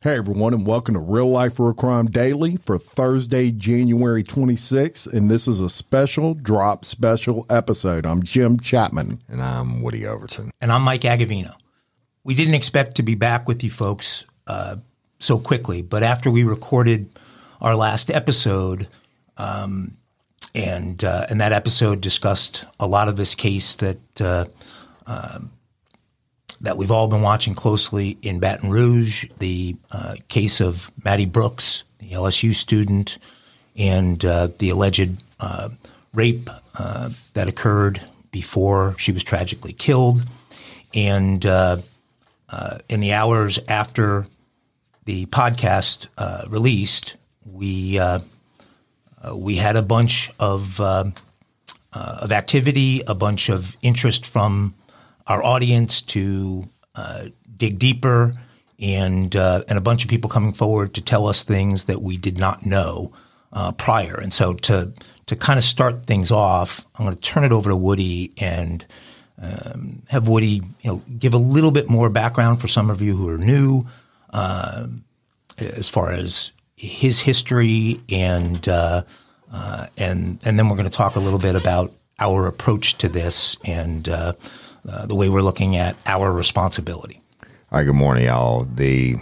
Hey everyone, and welcome to Real Life Real Crime Daily for Thursday, January 26th. And this is a special drop special episode. I'm Jim Chapman. And I'm Woody Overton. And I'm Mike Agavino. We didn't expect to be back with you folks uh, so quickly, but after we recorded our last episode, um, and uh, and that episode discussed a lot of this case that uh, uh that we've all been watching closely in Baton Rouge, the uh, case of Maddie Brooks, the LSU student, and uh, the alleged uh, rape uh, that occurred before she was tragically killed. And uh, uh, in the hours after the podcast released, we we had a bunch of of activity, a bunch of interest from our audience to uh, dig deeper and uh, and a bunch of people coming forward to tell us things that we did not know uh, prior. And so to to kind of start things off, I'm going to turn it over to Woody and um, have Woody you know give a little bit more background for some of you who are new uh, as far as his history and uh, uh, and and then we're going to talk a little bit about our approach to this and uh, the way we're looking at our responsibility. All right, good morning, y'all. The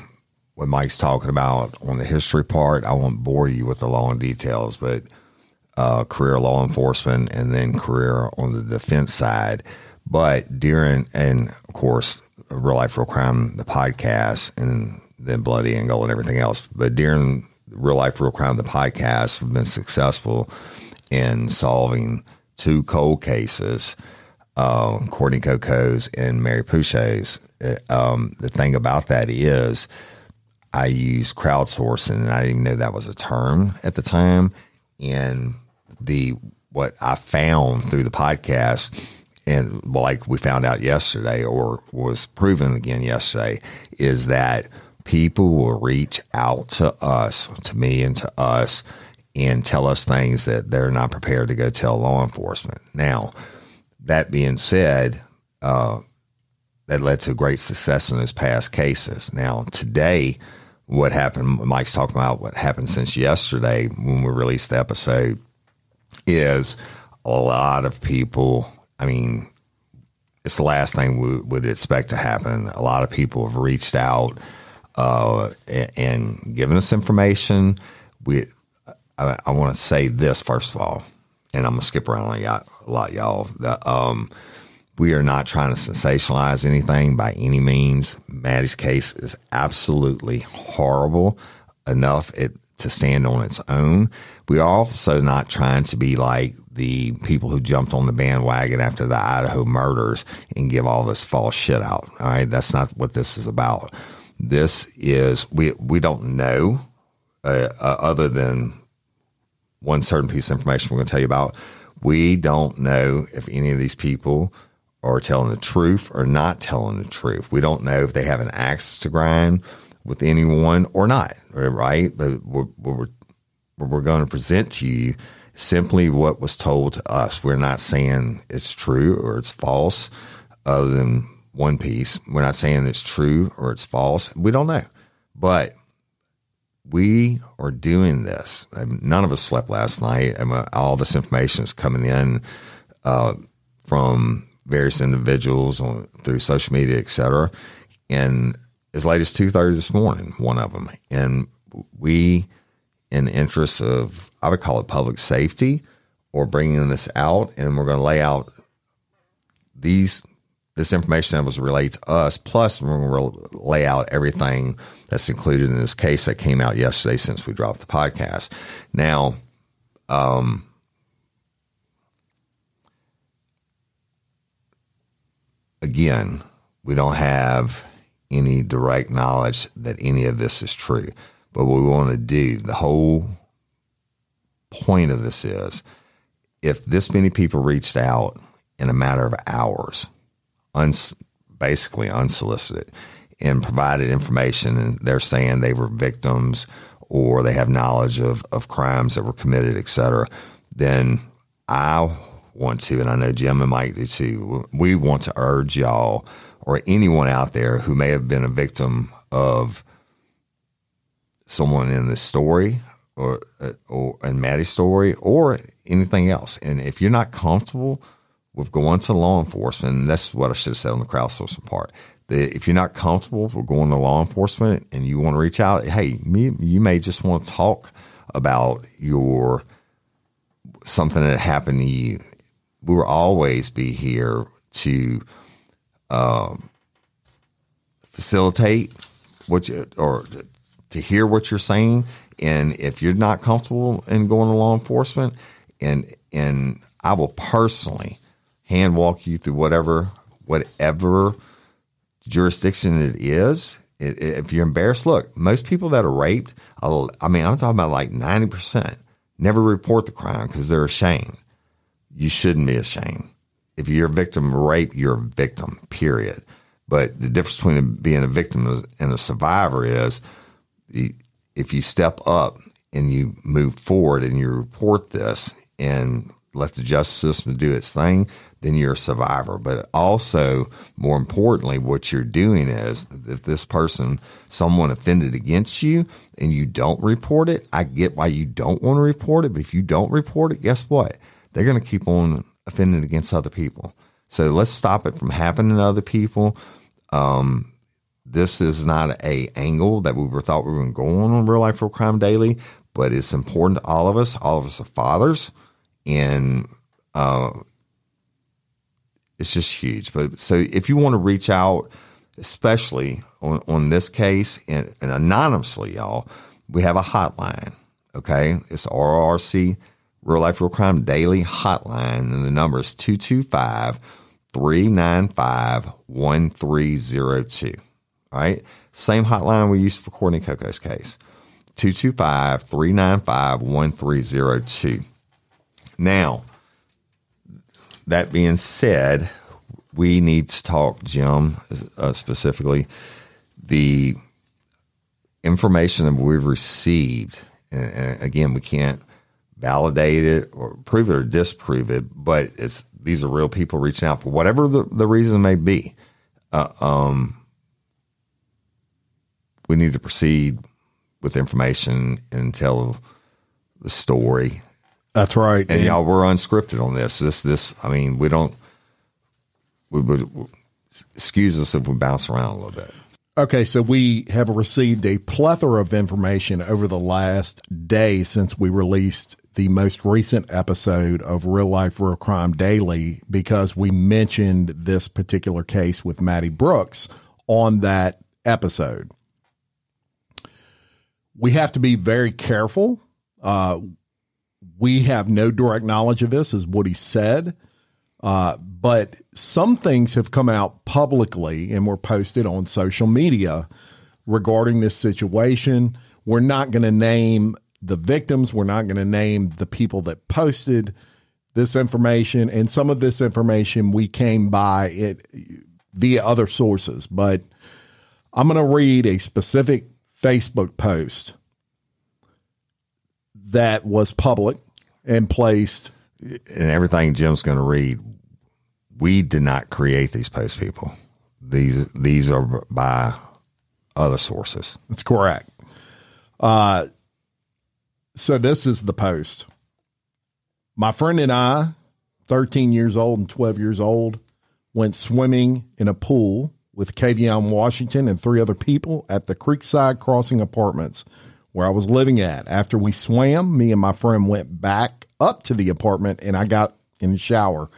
what Mike's talking about on the history part, I won't bore you with the long details, but uh, career law enforcement and then career on the defense side. But during, and of course, Real Life Real Crime, the podcast, and then Bloody Angle and everything else. But during Real Life Real Crime, the podcast, have been successful in solving two cold cases uh, Courtney Coco's and Mary Pouchet's. Uh, um, the thing about that is, I use crowdsourcing, and I didn't even know that was a term at the time. And the what I found through the podcast, and like we found out yesterday, or was proven again yesterday, is that people will reach out to us, to me, and to us, and tell us things that they're not prepared to go tell law enforcement. Now, that being said, uh, that led to great success in those past cases. Now, today, what happened, Mike's talking about what happened since yesterday when we released the episode, is a lot of people, I mean, it's the last thing we would expect to happen. A lot of people have reached out uh, and, and, given us information. We, I, I want to say this first of all and I'm gonna skip around a lot, y'all. um, we are not trying to sensationalize anything by any means. Maddie's case is absolutely horrible enough it, to stand on its own. We're also not trying to be like the people who jumped on the bandwagon after the Idaho murders and give all this false shit out. All right, that's not what this is about. This is we we don't know uh, uh, other than one certain piece of information we're going to tell you about. We don't know if any of these people are telling the truth or not telling the truth. We don't know if they have an axe to grind with anyone or not, right? But we're, we're, we're going to present to you simply what was told to us. We're not saying it's true or it's false, other than one piece. We're not saying it's true or it's false. We don't know. But we are doing this. None of us slept last night. all this information is coming in uh, from various individuals on, through social media, et cetera. And as late as two thirty this morning. One of them, and we, in interest of I would call it public safety, or bringing this out, and we're going to lay out these this information that was relayed to us. Plus, we're going to lay out everything that's included in this case that came out yesterday since we dropped the podcast. Now, um, again, we don't have any direct knowledge that any of this is true. But what we want to do, the whole point of this is if this many people reached out in a matter of hours, uns, basically unsolicited, and provided information, and they're saying they were victims or they have knowledge of, of crimes that were committed, et cetera, then I want to, and I know Jim and Mike do too, we want to urge y'all or anyone out there who may have been a victim of someone in this story or, or in Maddie's story or anything else. And if you're not comfortable with going to law enforcement, and that's what I should have said on the crowdsourcing part. If you're not comfortable with going to law enforcement and you want to reach out, hey, me, you may just want to talk about your something that happened to you. We will always be here to um, facilitate what you or to hear what you're saying. And if you're not comfortable in going to law enforcement, and and I will personally hand walk you through whatever whatever jurisdiction it is. It, it, if you're embarrassed, look, most people that are raped, I mean, I'm talking about like 90% never report the crime because they're ashamed. You shouldn't be ashamed. If you're a victim of rape, you're a victim, period. But the difference between being a victim and a survivor is if you step up and you move forward and you report this and let the justice system do its thing, then you're a survivor. But also, more importantly, what you're doing is if this person, someone offended against you and you don't report it, I get why you don't want to report it. But if you don't report it, guess what? They're going to keep on offending against other people. So let's stop it from happening to other people. Um, this is not a angle that we were thought we were going to go on on Real Life Real Crime Daily, but it's important to all of us. All of us are fathers, and uh, it's just huge. But so if you want to reach out, especially on, on this case and, and anonymously, y'all, we have a hotline. Okay, it's RRC Real Life Real Crime Daily Hotline, and the number is 225 395 1302. All right, same hotline we used for Courtney Coco's case 225 395 1302. Now, that being said, we need to talk, Jim, uh, specifically the information that we've received. And, and, again, we can't validate it or prove it or disprove it, but it's these are real people reaching out for whatever the, the reason may be. Uh, um, we need to proceed with information and tell the story that's right. And, y'all, we're unscripted on this. This, this. I mean, we don't. We would excuse us if we bounce around a little bit. Okay, so we have received a plethora of information over the last day since we released the most recent episode of Real Life Real Crime Daily because we mentioned this particular case with Maddie Brooks on that episode. We have to be very careful. Uh, we have no direct knowledge of this, is what he said. Uh, but some things have come out publicly and were posted on social media regarding this situation. We're not going to name the victims. We're not going to name the people that posted this information. And some of this information we came by it via other sources. But I'm going to read a specific Facebook post that was public and placed. And everything Jim's going to read, we did not create these post people. These these are by other sources. That's correct. Uh, so this is the post. My friend and I, 13 years old and 12 years old, went swimming in a pool with Kaivon Washington and three other people at the Creekside Crossing Apartments, where I was living at. After we swam, me and my friend went back up to the apartment and I got in the shower.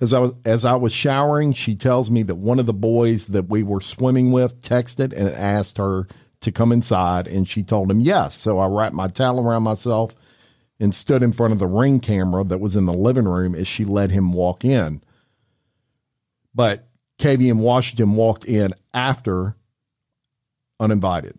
As I was as I was showering, she tells me that one of the boys that we were swimming with texted and asked her to come inside, and she told him yes. So I wrapped my towel around myself and stood in front of the ring camera that was in the living room as she let him walk in. But Kaivon Washington walked in after uninvited.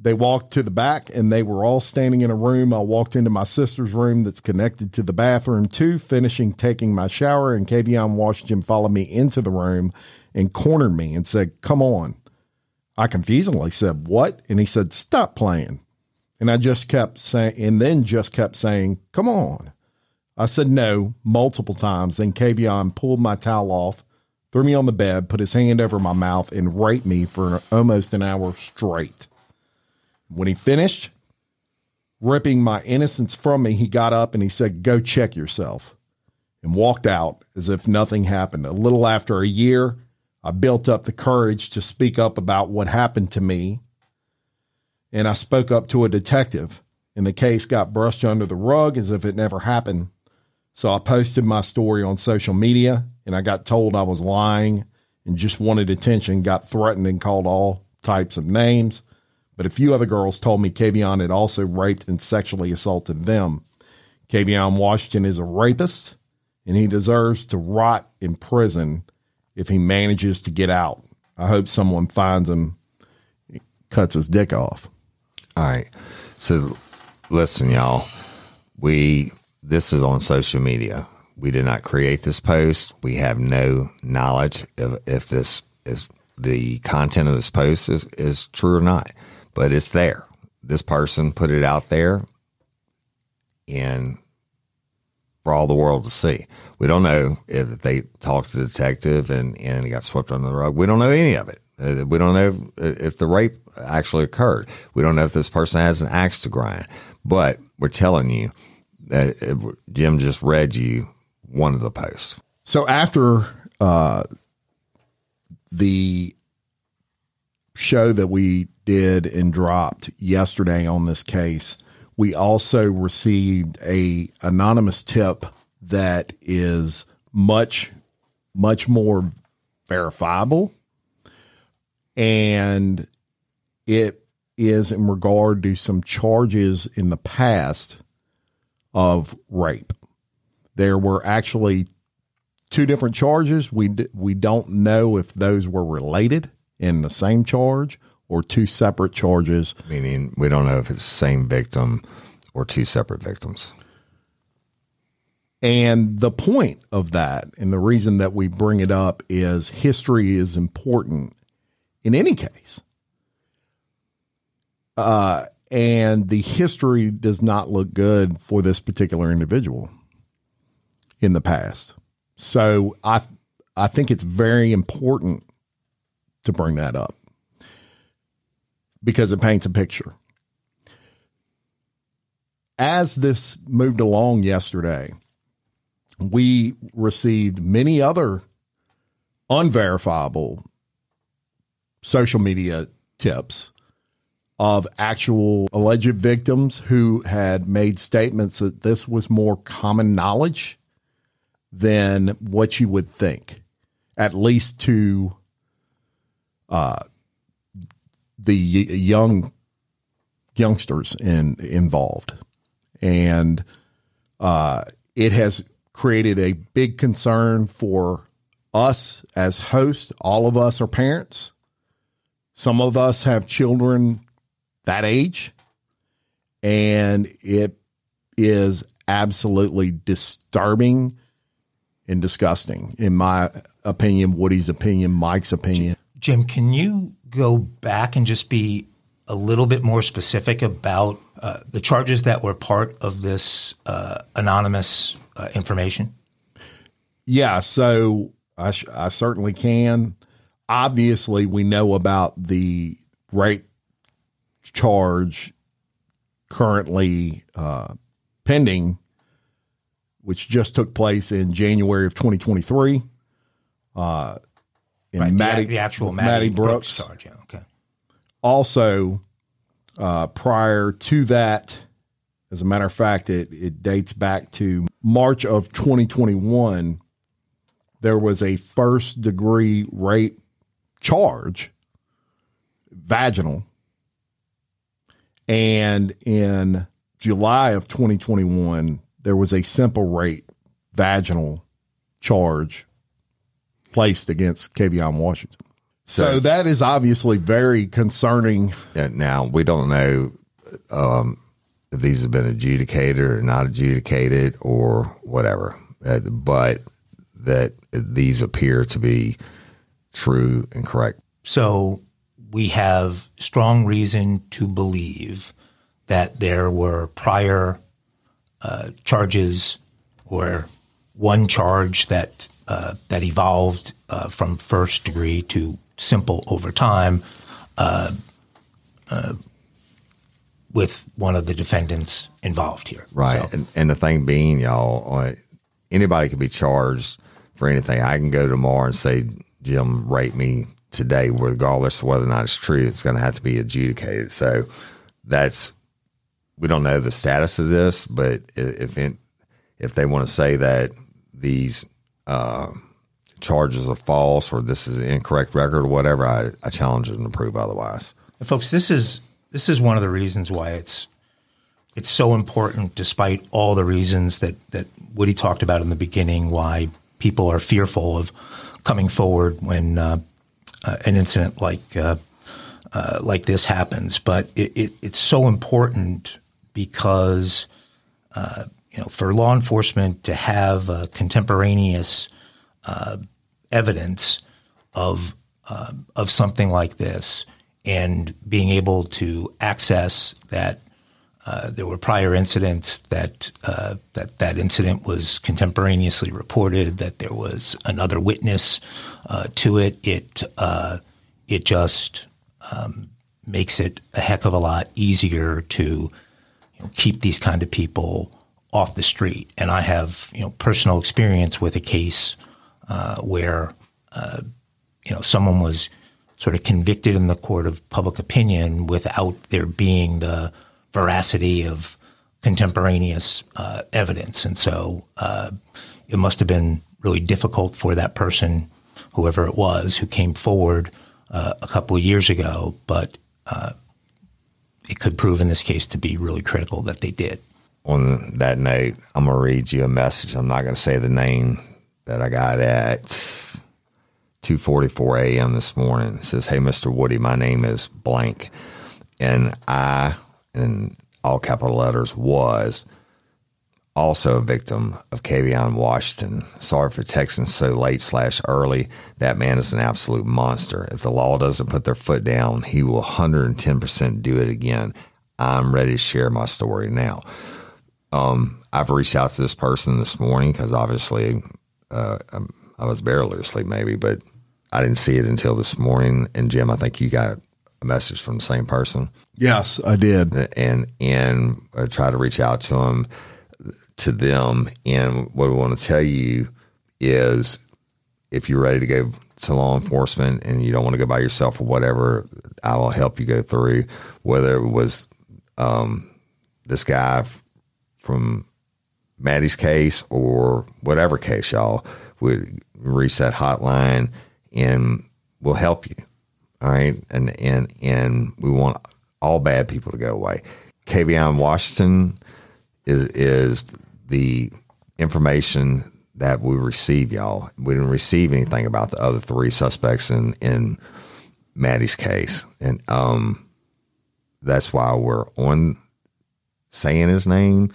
They walked to the back and they were all standing in a room. I walked into my sister's room that's connected to the bathroom too, finishing taking my shower. And Kaivon Washington followed me into the room and cornered me and said, Come on. I confusingly said, What? And he said, Stop playing. And I just kept saying, and then just kept saying, Come on. I said no multiple times. And Kaivon pulled my towel off, threw me on the bed, put his hand over my mouth, and raped me for almost an hour straight. When he finished ripping my innocence from me, he got up and he said, Go check yourself, and walked out as if nothing happened. A little after a year, I built up the courage to speak up about what happened to me, and I spoke up to a detective, and the case got brushed under the rug as if it never happened. So I posted my story on social media, and I got told I was lying and just wanted attention, got threatened and called all types of names but a few other girls told me Kaivon had also raped and sexually assaulted them. Kaivon Washington is a rapist, and he deserves to rot in prison if he manages to get out. I hope someone finds him, cuts his dick off. All right. So listen, y'all. We this is on social media. We did not create this post. We have no knowledge of if this is the content of this post is, is true or not but it's there. This person put it out there and for all the world to see. We don't know if they talked to the detective and, and he got swept under the rug. We don't know any of it. Uh, we don't know if the rape actually occurred. We don't know if this person has an axe to grind. But we're telling you that Jim just read you one of the posts. So after uh, the show that we did and dropped yesterday on this case, we also received a anonymous tip that is much much more verifiable and it is in regard to some charges in the past of rape. There were actually two different charges. We we don't know if those were related in the same charge or two separate charges. Meaning, we don't know if it's the same victim or two separate victims. And the point of that, and the reason that we bring it up, is history is important in any case. Uh, and the history does not look good for this particular individual in the past. So I, I think it's very important to bring that up because it paints a picture. As this moved along yesterday, we received many other unverifiable social media tips of actual alleged victims who had made statements that this was more common knowledge than what you would think, at least to uh, the young youngsters in, involved, and uh, it has created a big concern for us as hosts. All of us are parents. Some of us have children that age, and it is absolutely disturbing and disgusting, in my opinion, Woody's opinion, Mike's opinion. Jim, can you go back and just be a little bit more specific about uh, the charges that were part of this uh, anonymous uh, information? Yeah, so I, sh- I certainly can. Obviously, we know about the rape charge currently uh, pending, which just took place in January of 2023. In Right, the, the actual Maddie, Maddie Brooks. Brooks. charge. Yeah, okay. Also, uh, prior to that, as a matter of fact, it, it dates back to March of 2021. There was a first degree rape charge, vaginal. And in July of 2021, there was a simple rape vaginal charge placed against Kaivon Washington. So, So- that is obviously very concerning. And now we don't know um, if these have been adjudicated or not adjudicated or whatever, uh, but that these appear to be true and correct. So we have strong reason to believe that there were prior uh, charges or one charge that uh, that evolved uh, from first degree to simple over time uh, uh, with one of the defendants involved here. Right. So- And, and the thing being, y'all, anybody can be charged for anything. I can go tomorrow and say, Jim rape me today, regardless of whether or not it's true. It's going to have to be adjudicated. So that's, we don't know the status of this, but if it, if they want to say that these uh, charges are false or this is an incorrect record or whatever, I, I challenge them to prove otherwise. And folks, this is this is one of the reasons why it's it's so important, despite all the reasons that that Woody talked about in the beginning, why people are fearful of coming forward when uh, uh, an incident like uh, uh, like this happens. But it, it, it's so important because uh, you know for law enforcement to have uh, contemporaneous uh, evidence of uh, of something like this and being able to access that uh, there were prior incidents that uh, that that incident was contemporaneously reported that there was another witness uh, to it. It it just um, makes it a heck of a lot easier to you know, keep these kind of people off the street and I have you know personal experience with a case uh, where uh, you know someone was sort of convicted in the court of public opinion without there being the veracity of contemporaneous uh, evidence, and so uh, it must have been really difficult for that person, whoever it was, who came forward uh, a couple of years ago. But uh, it could prove in this case to be really critical that they did. On that note, I'm to read you a message. I'm not to say the name that I got at 2:44 a.m. this morning. It says, "Hey, Mr. Woody, my name is blank, and I, in all capital letters, was also a victim of Kaivon Washington. Sorry for texting so late slash early. That man is an absolute monster. If the law doesn't put their foot down, he will 110% do it again. I'm ready to share my story now." I've reached out to this person this morning because obviously uh, I'm- I was barely asleep, maybe, but I didn't see it until this morning. And Jim, I think you got a message from the same person, Yes, I did. and and I try to reach out to them, to them. And what I want to tell you is, if you're ready to go to law enforcement and you don't want to go by yourself or whatever, I will help you go through. Whether it was um, this guy from Maddie's case or whatever case, y'all would reach that hotline and we'll help you. All right. And, and, and we want all bad people to go away. Kaivon Washington is, is the information that we receive, y'all. We didn't receive anything about the other three suspects in, in Maddie's case. And, um, that's why we're on saying his name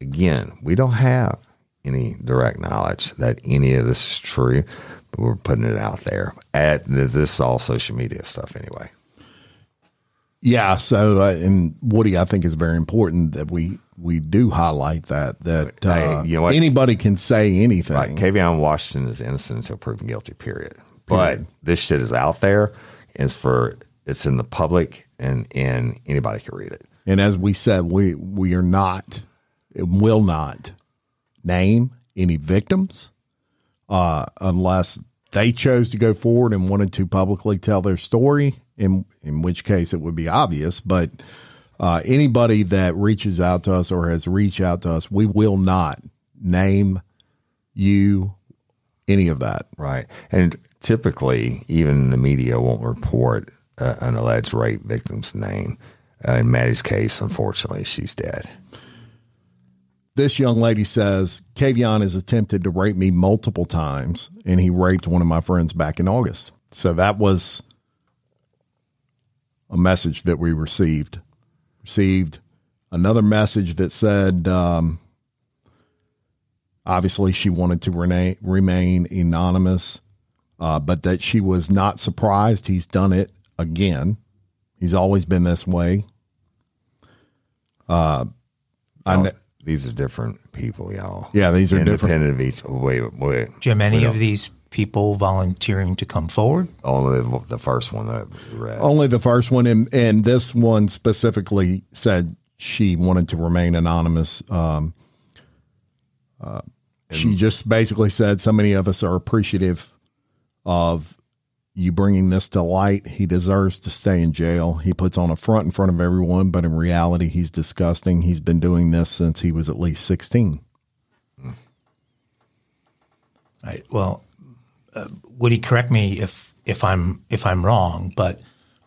again, we don't have any direct knowledge that any of this is true, but we're putting it out there. At this is all social media stuff anyway. Yeah. So, uh, and Woody, I think is very important that we we do highlight that that uh, Hey, you know what? anybody can say anything. Right, Kaivon Washington is innocent until proven guilty. Period. But this shit is out there. It's for it's in the public, and and anybody can read it. And as we said, we we are not, and will not name any victims uh, unless they chose to go forward and wanted to publicly tell their story, in in which case it would be obvious. But uh, anybody that reaches out to us or has reached out to us, we will not name you any of that. Right. And typically, even the media won't report uh, an alleged rape victim's name. Uh, in Maddie's case, unfortunately, she's dead. This young lady says Kaivon has attempted to rape me multiple times, and he raped one of my friends back in August. So that was a message that we received. Received another message that said, um, obviously, she wanted to remain, remain anonymous, uh, but that she was not surprised he's done it again. He's always been this way. Uh, I kn- These are different people, y'all. Yeah, these are different. independent of each. Wait, wait. Jim, any of these people volunteering to come forward? Only the, the first one that we read. Only the first one, and, and this one specifically said she wanted to remain anonymous. Um, uh, she just basically said, "So many of us are appreciative of you bringing this to light. He deserves to stay in jail. He puts on a front in front of everyone, but in reality, he's disgusting. He's been doing this since he was at least sixteen. Right. Well, uh, Woody, correct me if if I'm if I'm wrong, but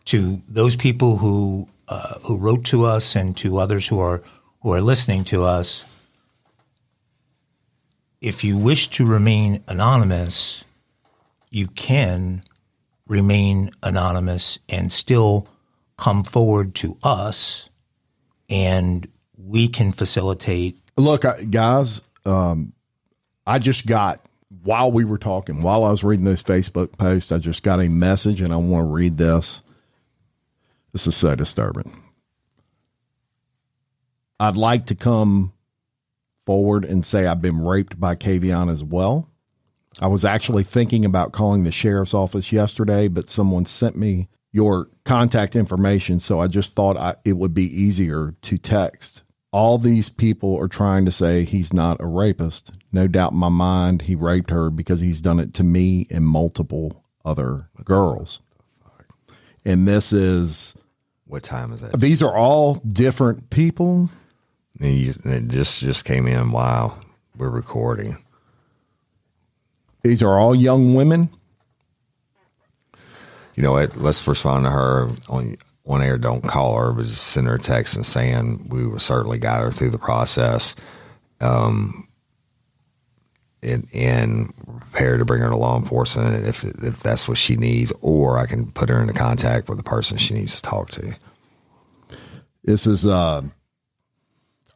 to those people who uh, who wrote to us and to others who are who are listening to us, if you wish to remain anonymous, you can remain anonymous and still come forward to us, and we can facilitate. Look, guys, um, I just got while we were talking, while I was reading this Facebook post, I just got a message, and I want to read this. This is so disturbing. I'd like to come forward and say I've been raped by Kaivon as well. I was actually thinking about calling the sheriff's office yesterday, but someone sent me your contact information, so I just thought I, it would be easier to text. All these people are trying to say he's not a rapist. No doubt in my mind he raped her because he's done it to me and multiple other girls. And this is what time is that? these are all different people. And you, it just just came in while we're recording. These are all young women. You know what? Let's respond to her on on air. Don't call her, but just send her a text and saying we will certainly got her through the process. Um, and, and prepare to bring her to law enforcement if if that's what she needs, or I can put her into contact with the person she needs to talk to. This is uh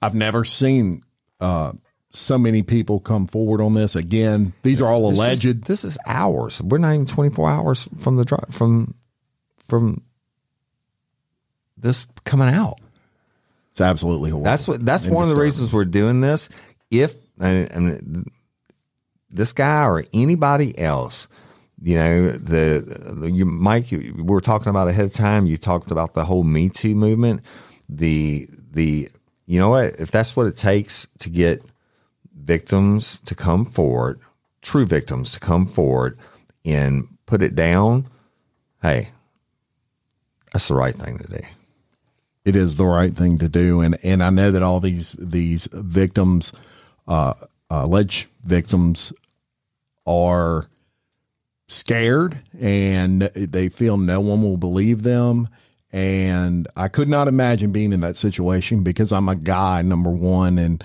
I've never seen uh so many people come forward on this. Again, these are all This is- alleged. This is hours. We're not even twenty four hours from the dri- from from this coming out. It's absolutely horrible. That's what. That's one of the reasons we're doing this. If and, and this guy or anybody else, you know, the, the you, Mike, you, we were talking about ahead of time. You talked about the whole Me Too movement. The the you know what? If that's what it takes to get victims to come forward, true victims to come forward and put it down, hey, that's the right thing to do. it is the right thing to do and and I know that all these these victims uh alleged victims are scared and they feel no one will believe them and I could not imagine being in that situation because I'm a guy number 1 and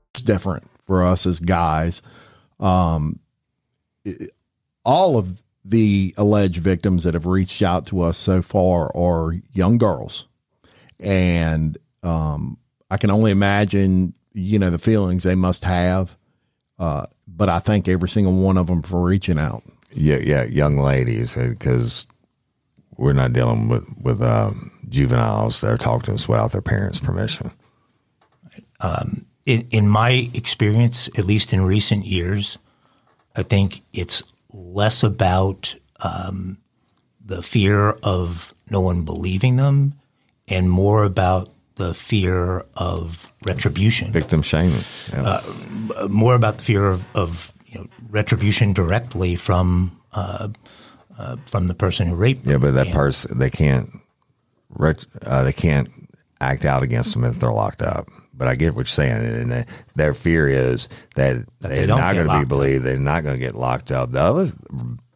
It's different for us as guys. Um, it- all of the alleged victims that have reached out to us so far are young girls, and um, I can only imagine, you know, the feelings they must have. Uh, but I thank every single one of them for reaching out. Yeah, yeah, young ladies, because we're not dealing with with um, juveniles that are talking to us without their parents' permission. In, in my experience, at least in recent years, I think it's less about um, the fear of no one believing them and more about the fear of retribution, Victim shaming. Yeah. uh, more about the fear of, of you know, retribution directly from uh, uh, from the person who raped them. yeah, but that And- person they can't ret- uh, they can't act out against them if they're locked up. But I get what you're saying, and they- their fear is that, they they're don't going to be up. believed. They're not going to get locked up. The other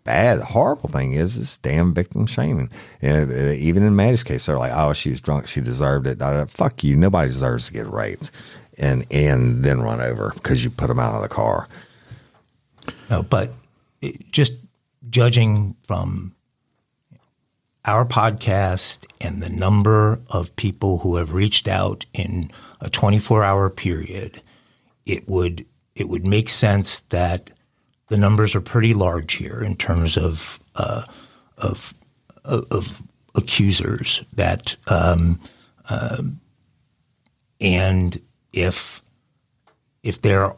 bad, horrible thing is this damn victim shaming. And uh, even in Maddie's case, they're like, "Oh, she was drunk. She deserved it." Fuck you. Nobody deserves to get raped, and and then run over because you put them out of the car. No, but it, just judging from our podcast and the number of people who have reached out in a 24-hour period, it would it would make sense that the numbers are pretty large here in terms of uh, of, of of accusers that um, um, and if if there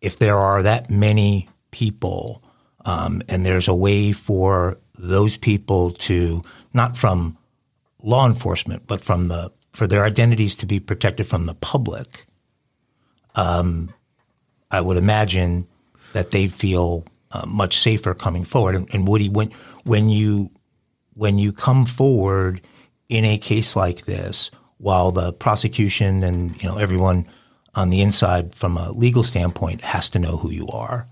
if there are that many people um, and there's a way for those people to not from law enforcement but from the for their identities to be protected from the public um, I would imagine that they feel uh, much safer coming forward and, and Woody when when you when you come forward in a case like this, while the prosecution and you know everyone on the inside, from a legal standpoint, has to know who you are,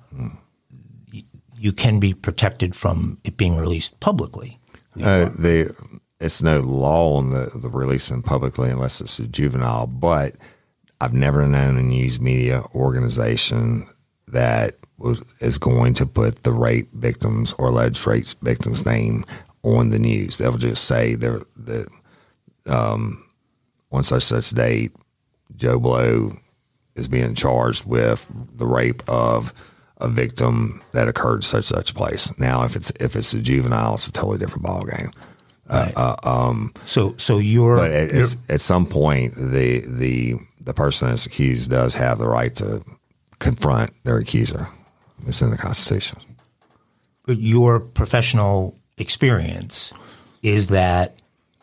y- you can be protected from it being released publicly. Uh, they, it's no law on the, the releasing publicly unless it's a juvenile, but I've never known a news media organization that was, is going to put the rape victims or alleged rape victims' name on the news. They'll just say they're that um, on such such date, Joe Blow is being charged with the rape of a victim that occurred such such place. Now, if it's if it's a juvenile, it's a totally different ballgame. Uh, uh, um, so, so you're, But at, you're- at, at some point, the the the person that's accused does have the right to confront their accuser. It's in the Constitution. But your professional experience is that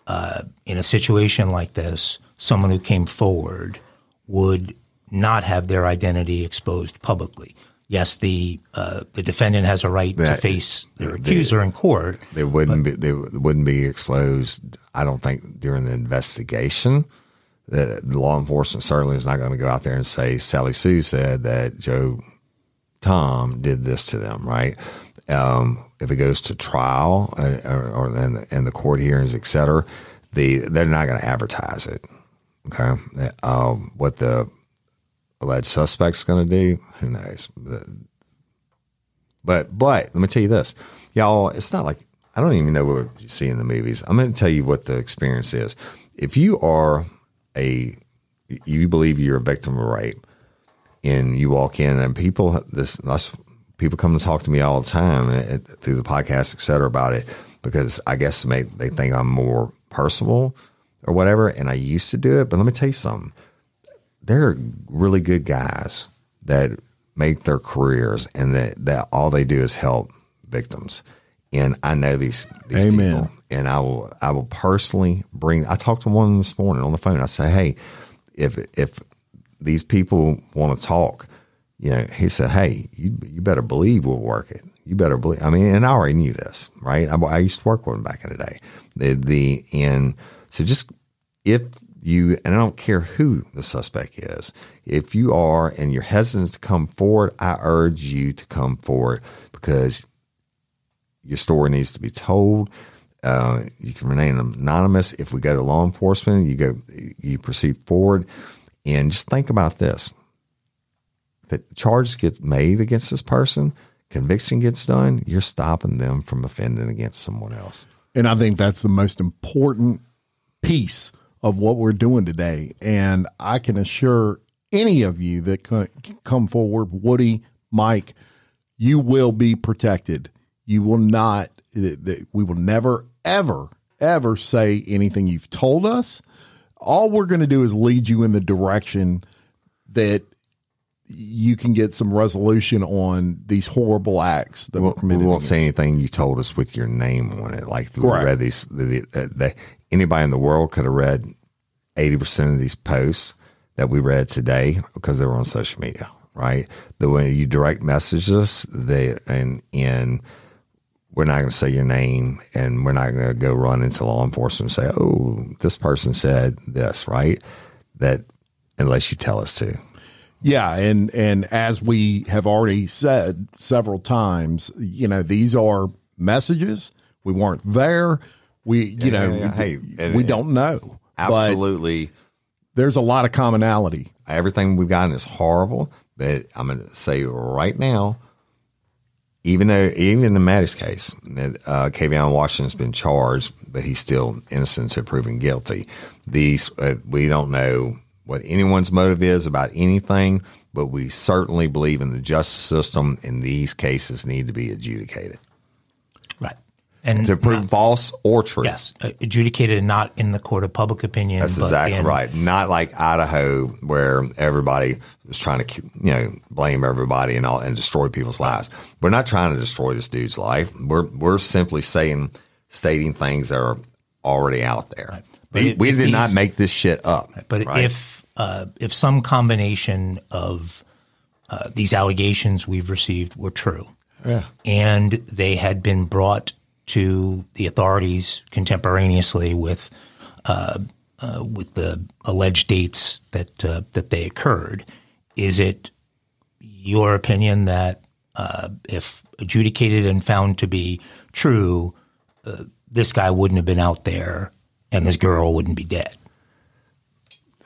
uh, in a situation like this, someone who came forward would not have their identity exposed publicly. Yes, the uh, the defendant has a right That- to face their accuser in court. They wouldn't be they wouldn't be exposed. I don't think during the investigation. The, the law enforcement certainly is not going to go out there and say Sally Sue said that Joe Tom did this to them, right? Um, if it goes to trial uh, or, or then the, and the court hearings, et cetera, the they're not going to advertise it. Okay, um, what the alleged suspect's going to do, who knows? But but let me tell you this, y'all. It's not like I don't even know what you see in the movies. I'm going to tell you what the experience is. If you are a you believe you're a victim of rape, and you walk in and people this that's, people come to talk to me all the time eh, through the podcast, et cetera, about it because I guess they they think I'm more personal or whatever, and I used to do it. But let me tell you something they're really good guys that make their careers and that, that all they do is help victims. And I know these these Amen. people, and I will I will personally bring. I talked to one this morning on the phone. I say, hey, if if these people want to talk, you know, he said, hey, you you better believe we'll work it. You better believe. I mean, and I already knew this, right? I, I used to work with him back in the day. The the and so just if you and I don't care who the suspect is, if you are and you're hesitant to come forward, I urge you to come forward because your story needs to be told. Uh, you can remain anonymous. If we go to law enforcement, you go, you proceed forward, and just think about this: that charges get made against this person, conviction gets done, you're stopping them from offending against someone else. And I think that's the most important piece of what we're doing today. And I can assure any of you that come forward, Woody, Mike, you will be protected. You will not, we will never, ever, ever say anything you've told us. All we're going to do is lead you in the direction that you can get some resolution on these horrible acts that were committed. we won't say anything you told us with your name on it. Like we read these, the, the, uh, the, anybody in the world could have read eighty percent of these posts that we read today because they were on social media, right? The way you direct message us, they and and we're not going to say your name, and we're not going to go run into law enforcement and say, "Oh, this person said this," right? That unless you tell us to. Yeah, and and as we have already said several times, you know, these are messages. We weren't there. We, you know, yeah, yeah. Hey, we don't know. Absolutely. there's a lot of commonality. everything we've gotten is horrible. But I'm going to say right now, even though even in the Maddie's case, uh, Kaivon Washington's been charged, but he's still innocent until proven guilty. These uh, we don't know what anyone's motive is about anything, but we certainly believe in the justice system, and these cases need to be adjudicated. And to prove false or true. yes, adjudicated and not in the court of public opinion. That's exactly in- right. Not like Idaho, where everybody is trying to, you know, blame everybody and all and destroy people's lives. We're not trying to destroy this dude's life. We're we're simply saying, stating things that are already out there. But We, we did not make this shit up. But right? if uh, if some combination of uh, these allegations we've received were true, yeah. and they had been brought to the authorities contemporaneously with uh, uh, with the alleged dates that uh, that they occurred, is it your opinion that uh, if adjudicated and found to be true, uh, this guy wouldn't have been out there and this girl wouldn't be dead?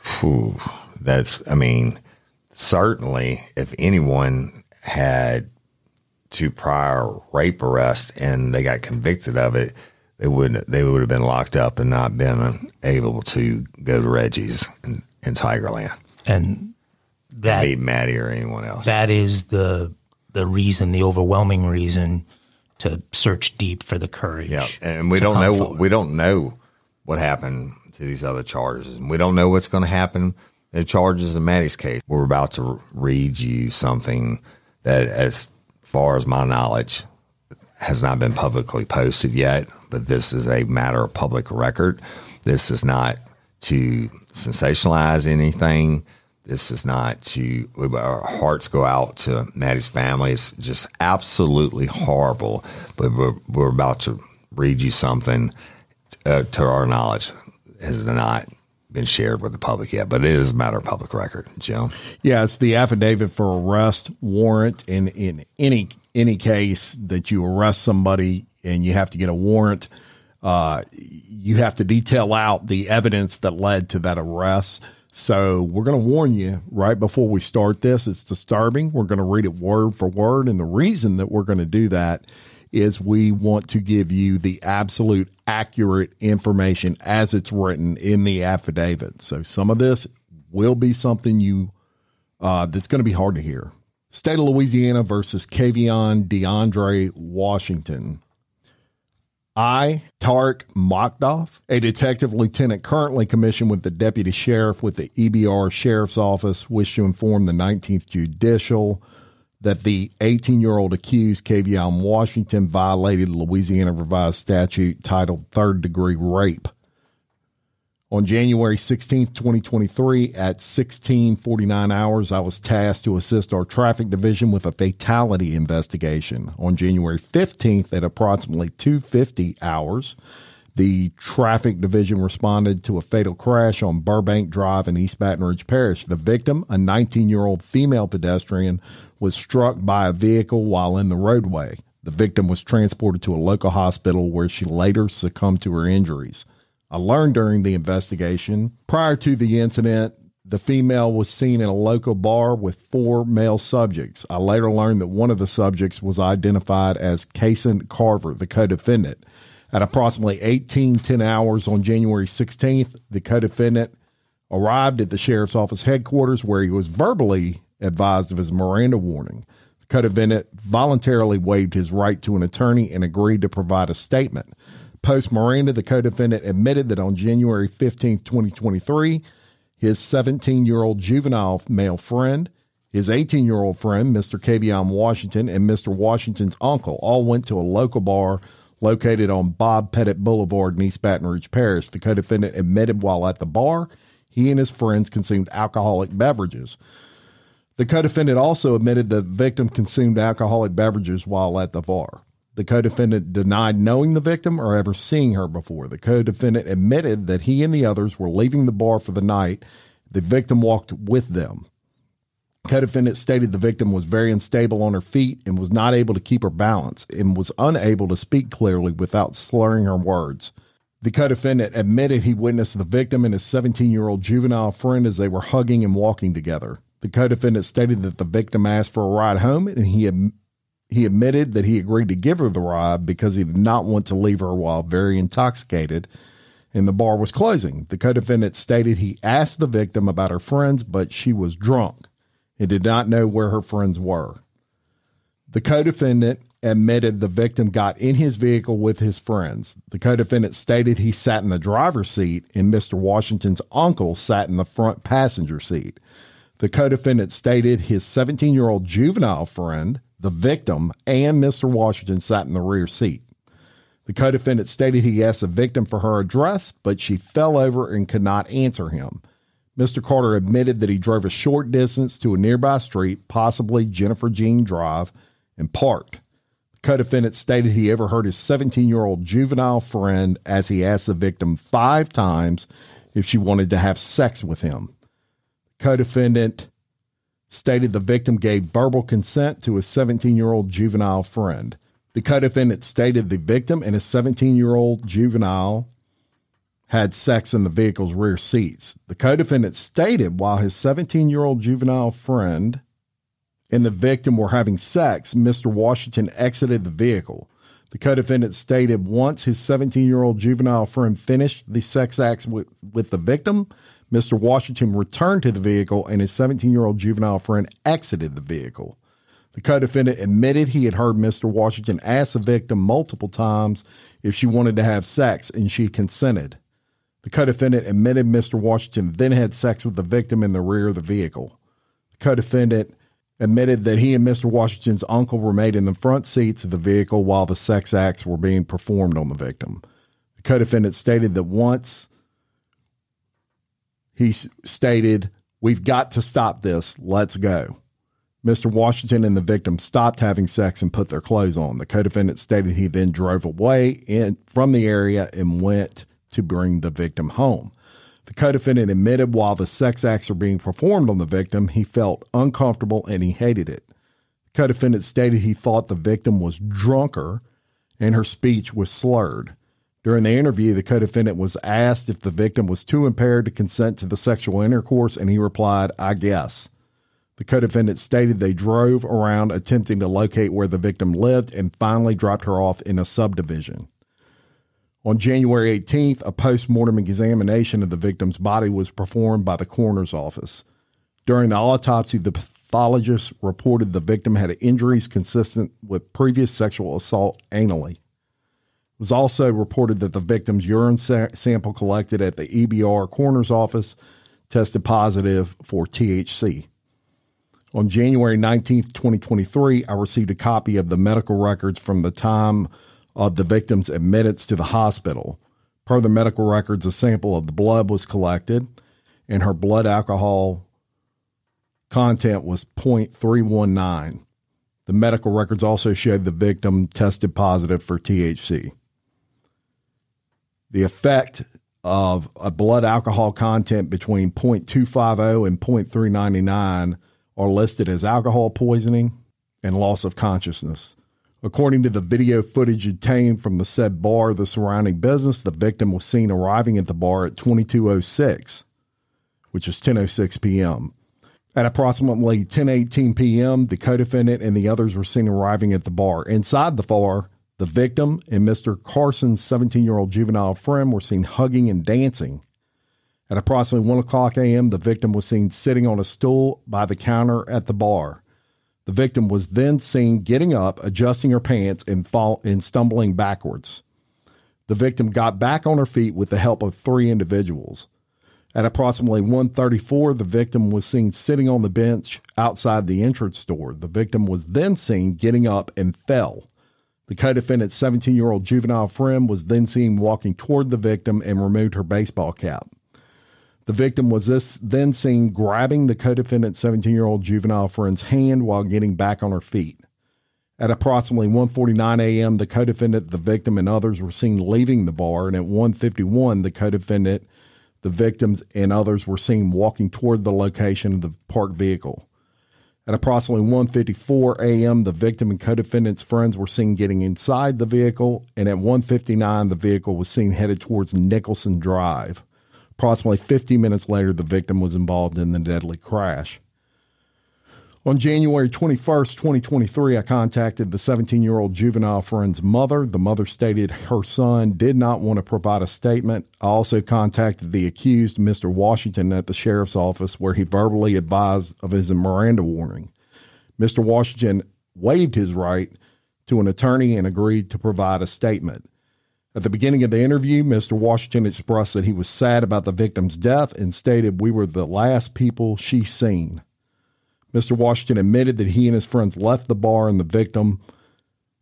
Phew, that's, I mean, certainly if anyone had two prior rape arrests and they got convicted of it, they wouldn't, they would have been locked up and not been able to go to Reggie's in, in Tigerland. and that Be Maddie or anyone else. that is the the reason, the overwhelming reason to search deep for the courage. yeah, and we don't know. forward. We don't know what happened to these other charges, and we don't know what's going to happen. in The charges in Maddie's case. We're about to read you something that, as far as my knowledge, has not been publicly posted yet. But this is a matter of public record. This is not to sensationalize anything. This is not to, our hearts go out to Maddie's family. It's just absolutely horrible. But we're, we're about to read you something uh, to our knowledge has not been shared with the public yet, but it is a matter of public record. Jim, yeah, it's the affidavit for arrest warrant. In in any any case that you arrest somebody and you have to get a warrant, uh, you have to detail out the evidence that led to that arrest. So we're going to warn you right before we start this. It's disturbing. We're going to read it word for word, and the reason that we're going to do that is we want to give you the absolute accurate information as it's written in the affidavit. So some of this will be something you uh, that's going to be hard to hear. State of Louisiana versus Kaivon DeAndre Washington. I, Tarek Mokdoff, a detective lieutenant currently commissioned with the deputy sheriff with the EBR Sheriff's Office, wish to inform the 19th Judicial that the 18 year old accused, Kaivon Washington, violated Louisiana revised statute titled third degree rape. On January 16, 2023, at 1649 hours, I was tasked to assist our traffic division with a fatality investigation. On January 15th, at approximately 250 hours, the traffic division responded to a fatal crash on Burbank Drive in East Baton Rouge Parish. The victim, a 19 year old female pedestrian, was struck by a vehicle while in the roadway. The victim was transported to a local hospital where she later succumbed to her injuries. I learned during the investigation prior to the incident, the female was seen in a local bar with four male subjects. I later learned that one of the subjects was identified as Kasen Carver, the co defendant. At approximately 1810 hours on January 16th, the co defendant arrived at the sheriff's office headquarters where he was verbally advised of his Miranda warning. The co-defendant voluntarily waived his right to an attorney and agreed to provide a statement. Post Miranda, the co-defendant admitted that on January 15, 2023, his 17-year-old juvenile male friend, his 18-year-old friend, Mr. Kavion Washington, and Mr. Washington's uncle all went to a local bar located on Bob Pettit Boulevard in East Baton Rouge Parish. The co-defendant admitted while at the bar, he and his friends consumed alcoholic beverages. The co-defendant also admitted the victim consumed alcoholic beverages while at the bar. The co-defendant denied knowing the victim or ever seeing her before. The co-defendant admitted that he and the others were leaving the bar for the night. The victim walked with them. Co-defendant stated the victim was very unstable on her feet and was not able to keep her balance and was unable to speak clearly without slurring her words. The co-defendant admitted he witnessed the victim and his 17-year-old juvenile friend as they were hugging and walking together. The co-defendant stated that the victim asked for a ride home and he he admitted that he agreed to give her the ride because he did not want to leave her while very intoxicated and the bar was closing. The co-defendant stated he asked the victim about her friends, but she was drunk and did not know where her friends were. The co-defendant admitted the victim got in his vehicle with his friends. The co-defendant stated he sat in the driver's seat and Mr. Washington's uncle sat in the front passenger seat. The co defendant stated his 17 year old juvenile friend, the victim, and Mr. Washington sat in the rear seat. The co defendant stated he asked the victim for her address, but she fell over and could not answer him. Mr. Carter admitted that he drove a short distance to a nearby street, possibly Jennifer Jean Drive, and parked. The co defendant stated he overheard his 17 year old juvenile friend as he asked the victim five times if she wanted to have sex with him co defendant stated the victim gave verbal consent to his 17 year old juvenile friend. The co defendant stated the victim and his 17 year old juvenile had sex in the vehicle's rear seats. The co defendant stated while his 17 year old juvenile friend and the victim were having sex, Mr. Washington exited the vehicle. The co defendant stated once his 17 year old juvenile friend finished the sex acts with, with the victim, Mr. Washington returned to the vehicle and his 17 year old juvenile friend exited the vehicle. The co defendant admitted he had heard Mr. Washington ask the victim multiple times if she wanted to have sex, and she consented. The co defendant admitted Mr. Washington then had sex with the victim in the rear of the vehicle. The co defendant admitted that he and Mr. Washington's uncle remained in the front seats of the vehicle while the sex acts were being performed on the victim. The co defendant stated that once he stated We've got to stop this. Let's go. Mr. Washington and the victim stopped having sex and put their clothes on. The co-defendant stated he then drove away in, from the area and went to bring the victim home. The co-defendant admitted while the sex acts were being performed on the victim, he felt uncomfortable and he hated it. The co-defendant stated he thought the victim was drunker and her speech was slurred. During the interview, the co-defendant was asked if the victim was too impaired to consent to the sexual intercourse, and he replied, I guess. The co defendant stated they drove around attempting to locate where the victim lived and finally dropped her off in a subdivision. On January 18th, a post mortem examination of the victim's body was performed by the coroner's office. During the autopsy, the pathologist reported the victim had injuries consistent with previous sexual assault anally. It was also reported that the victim's urine sa- sample collected at the EBR coroner's office tested positive for THC. On January 19th, 2023, I received a copy of the medical records from the time of the victim's admittance to the hospital. Per the medical records, a sample of the blood was collected, and her blood alcohol content was 0.319. The medical records also showed the victim tested positive for THC. The effect of a blood alcohol content between 0.250 and 0.399 are listed as alcohol poisoning and loss of consciousness. According to the video footage obtained from the said bar, the surrounding business, the victim was seen arriving at the bar at 2206, which is 10:06 p.m. At approximately 10:18 p.m., the co-defendant and the others were seen arriving at the bar. Inside the bar, the victim and Mr. Carson's 17-year-old juvenile friend were seen hugging and dancing. At approximately 1 o'clock a.m., the victim was seen sitting on a stool by the counter at the bar. The victim was then seen getting up, adjusting her pants, and, fall, and stumbling backwards. The victim got back on her feet with the help of three individuals. At approximately 1:34, the victim was seen sitting on the bench outside the entrance door. The victim was then seen getting up and fell. The co-defendant's 17-year-old juvenile friend was then seen walking toward the victim and removed her baseball cap. The victim was this then seen grabbing the co-defendant's 17-year-old juvenile friend's hand while getting back on her feet. At approximately 1:49 a.m., the co-defendant, the victim, and others were seen leaving the bar, and at 1:51, the co-defendant, the victims, and others were seen walking toward the location of the parked vehicle. At approximately 1:54 a.m., the victim and co-defendant's friends were seen getting inside the vehicle, and at 1:59, the vehicle was seen headed towards Nicholson Drive. Approximately 50 minutes later, the victim was involved in the deadly crash. On January 21st, 2023, I contacted the 17 year old juvenile friend's mother. The mother stated her son did not want to provide a statement. I also contacted the accused, Mr. Washington, at the sheriff's office, where he verbally advised of his Miranda warning. Mr. Washington waived his right to an attorney and agreed to provide a statement. At the beginning of the interview, Mr. Washington expressed that he was sad about the victim's death and stated we were the last people she seen. Mr. Washington admitted that he and his friends left the bar and the victim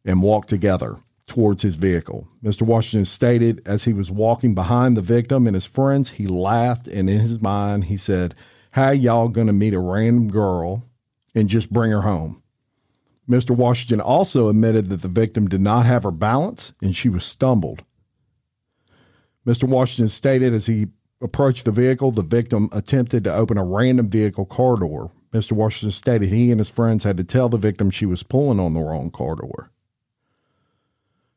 and walked together towards his vehicle. Mr. Washington stated as he was walking behind the victim and his friends, he laughed and in his mind he said, How y'all gonna meet a random girl and just bring her home? Mr. Washington also admitted that the victim did not have her balance and she was stumbled. Mr. Washington stated as he approached the vehicle, the victim attempted to open a random vehicle car door. Mr. Washington stated he and his friends had to tell the victim she was pulling on the wrong car door.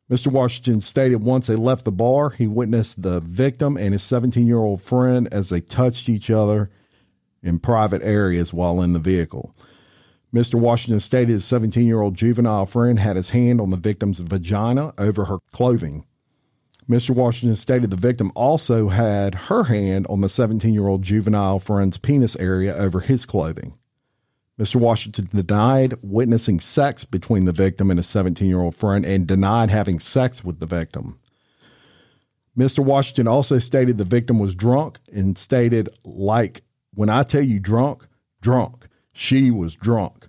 Mr. Washington stated once they left the bar, he witnessed the victim and his 17 year old friend as they touched each other in private areas while in the vehicle. Mr. Washington stated his 17 year old juvenile friend had his hand on the victim's vagina over her clothing. Mr. Washington stated the victim also had her hand on the 17 year old juvenile friend's penis area over his clothing. Mr. Washington denied witnessing sex between the victim and a 17 year old friend and denied having sex with the victim. Mr. Washington also stated the victim was drunk and stated, like, when I tell you drunk, drunk, she was drunk.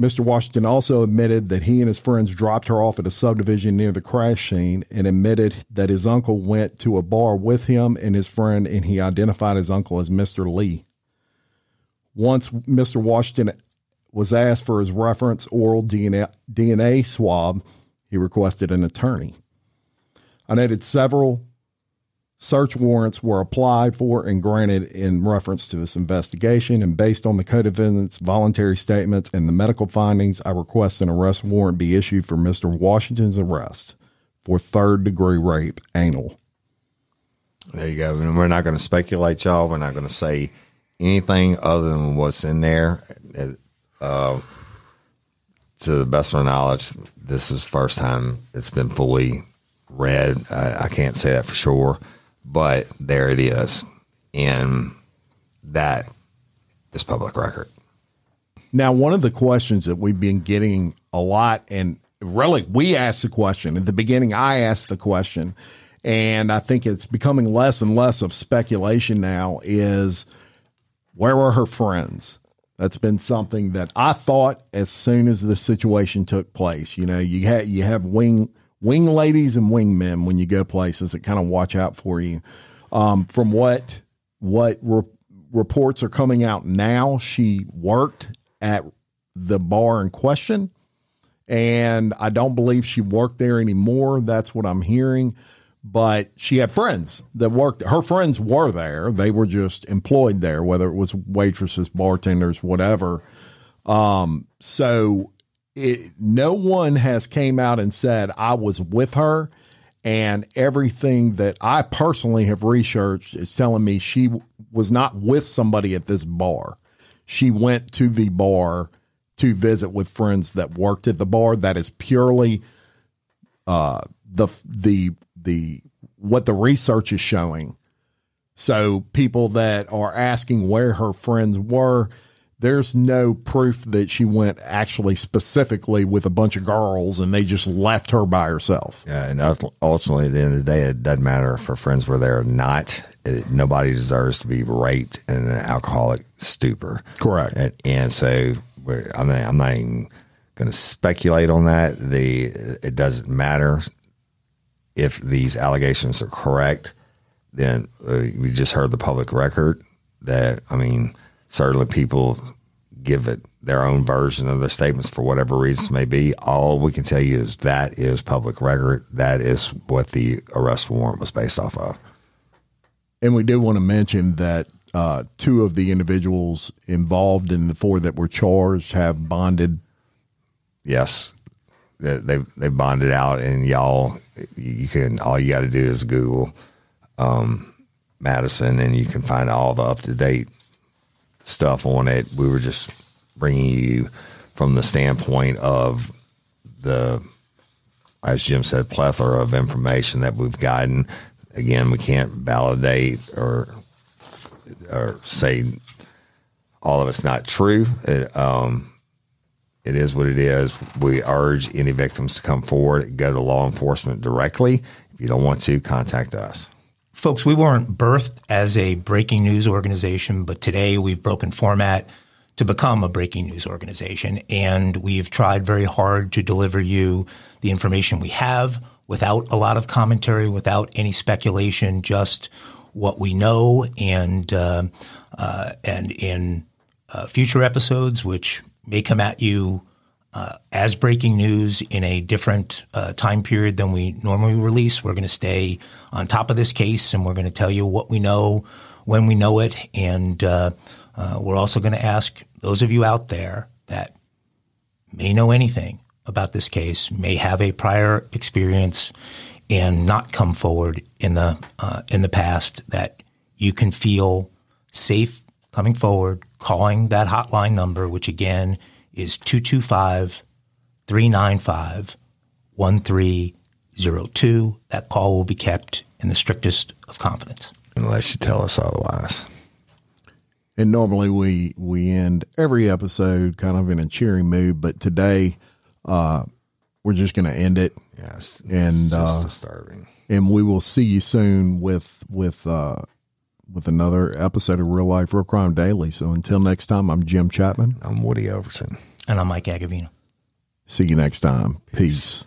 Mr. Washington also admitted that he and his friends dropped her off at a subdivision near the crash scene and admitted that his uncle went to a bar with him and his friend and he identified his uncle as Mr. Lee. once Mr. Washington was asked for his reference oral DNA, DNA swab, he requested an attorney. I noted several search warrants were applied for and granted in reference to this investigation. And based on the co-defendant's voluntary statements and the medical findings, I request an arrest warrant be issued for Mr. Washington's arrest for third degree rape, anal. There you go. And we're not going to speculate, y'all. We're not going to say anything other than what's in there. Uh, to the best of my knowledge, this is first time it's been fully read. I, I can't say that for sure, but there it is. And that is public record. Now, one of the questions that we've been getting a lot, and really, we asked the question at the beginning. I asked the question, and I think it's becoming less and less of speculation now. Is where were her friends? That's been something that I thought as soon as the situation took place. You know, you have you have wing wing ladies and wing men when you go places that kind of watch out for you. Um, from what what re- reports are coming out now, she worked at the bar in question, and I don't believe she worked there anymore. That's what I'm hearing. But she had friends that worked. Her friends were there. They were just employed there, whether it was waitresses, bartenders, whatever. Um, so it, no one has came out and said I was with her and everything that I personally have researched is telling me she was not with somebody at this bar. She went to the bar to visit with friends that worked at the bar. That is purely uh, the the the what the research is showing. So people that are asking where her friends were, there's no proof that she went actually specifically with a bunch of girls and they just left her by herself. Yeah, and ultimately, at the end of the day, it doesn't matter if her friends were there or not. It, nobody deserves to be raped in an alcoholic stupor. Correct. And, and so, I mean, I'm not even going to speculate on that. The it doesn't matter if these allegations are correct. Then uh, we just heard the public record that I mean certainly people give it their own version of their statements for whatever reasons may be. All we can tell you is that is public record. That is what the arrest warrant was based off of. And we do want to mention that uh, two of the individuals involved in the four that were charged have bonded. Yes, they they bonded out, and y'all, you can all you got to do is Google um, Madison, and you can find all the up to date stuff on it. We were just bringing you from the standpoint of the, as Jim said, plethora of information that we've gotten. Again, we can't validate or or say all of it's not true. It, um, it is what it is. We urge any victims to come forward, go to law enforcement directly. If you don't want to, contact us. Folks, we weren't birthed as a breaking news organization, but today we've broken format to become a breaking news organization. And we've tried very hard to deliver you the information we have without a lot of commentary, without any speculation, just what we know. And, uh, uh, and in uh, future episodes, which may come at you uh, as breaking news in a different uh, time period than we normally release. We're going to stay on top of this case and we're going to tell you what we know when we know it. And uh, uh we're also going to ask those of you out there that may know anything about this case, may have a prior experience and not come forward in the uh, in the past that you can feel safe coming forward, calling that hotline number, which again is 225 395 1302. That call will be kept in the strictest of confidence. Unless you tell us otherwise. And normally we we end every episode kind of in a cheery mood, but today uh, we're just going to end it. Yes, and just uh, disturbing. And we will see you soon with with uh, with another episode of Real Life Real Crime Daily. So until next time, I'm Jim Chapman. I'm Woody Overton. And I'm Mike Agavino. See you next time. Peace.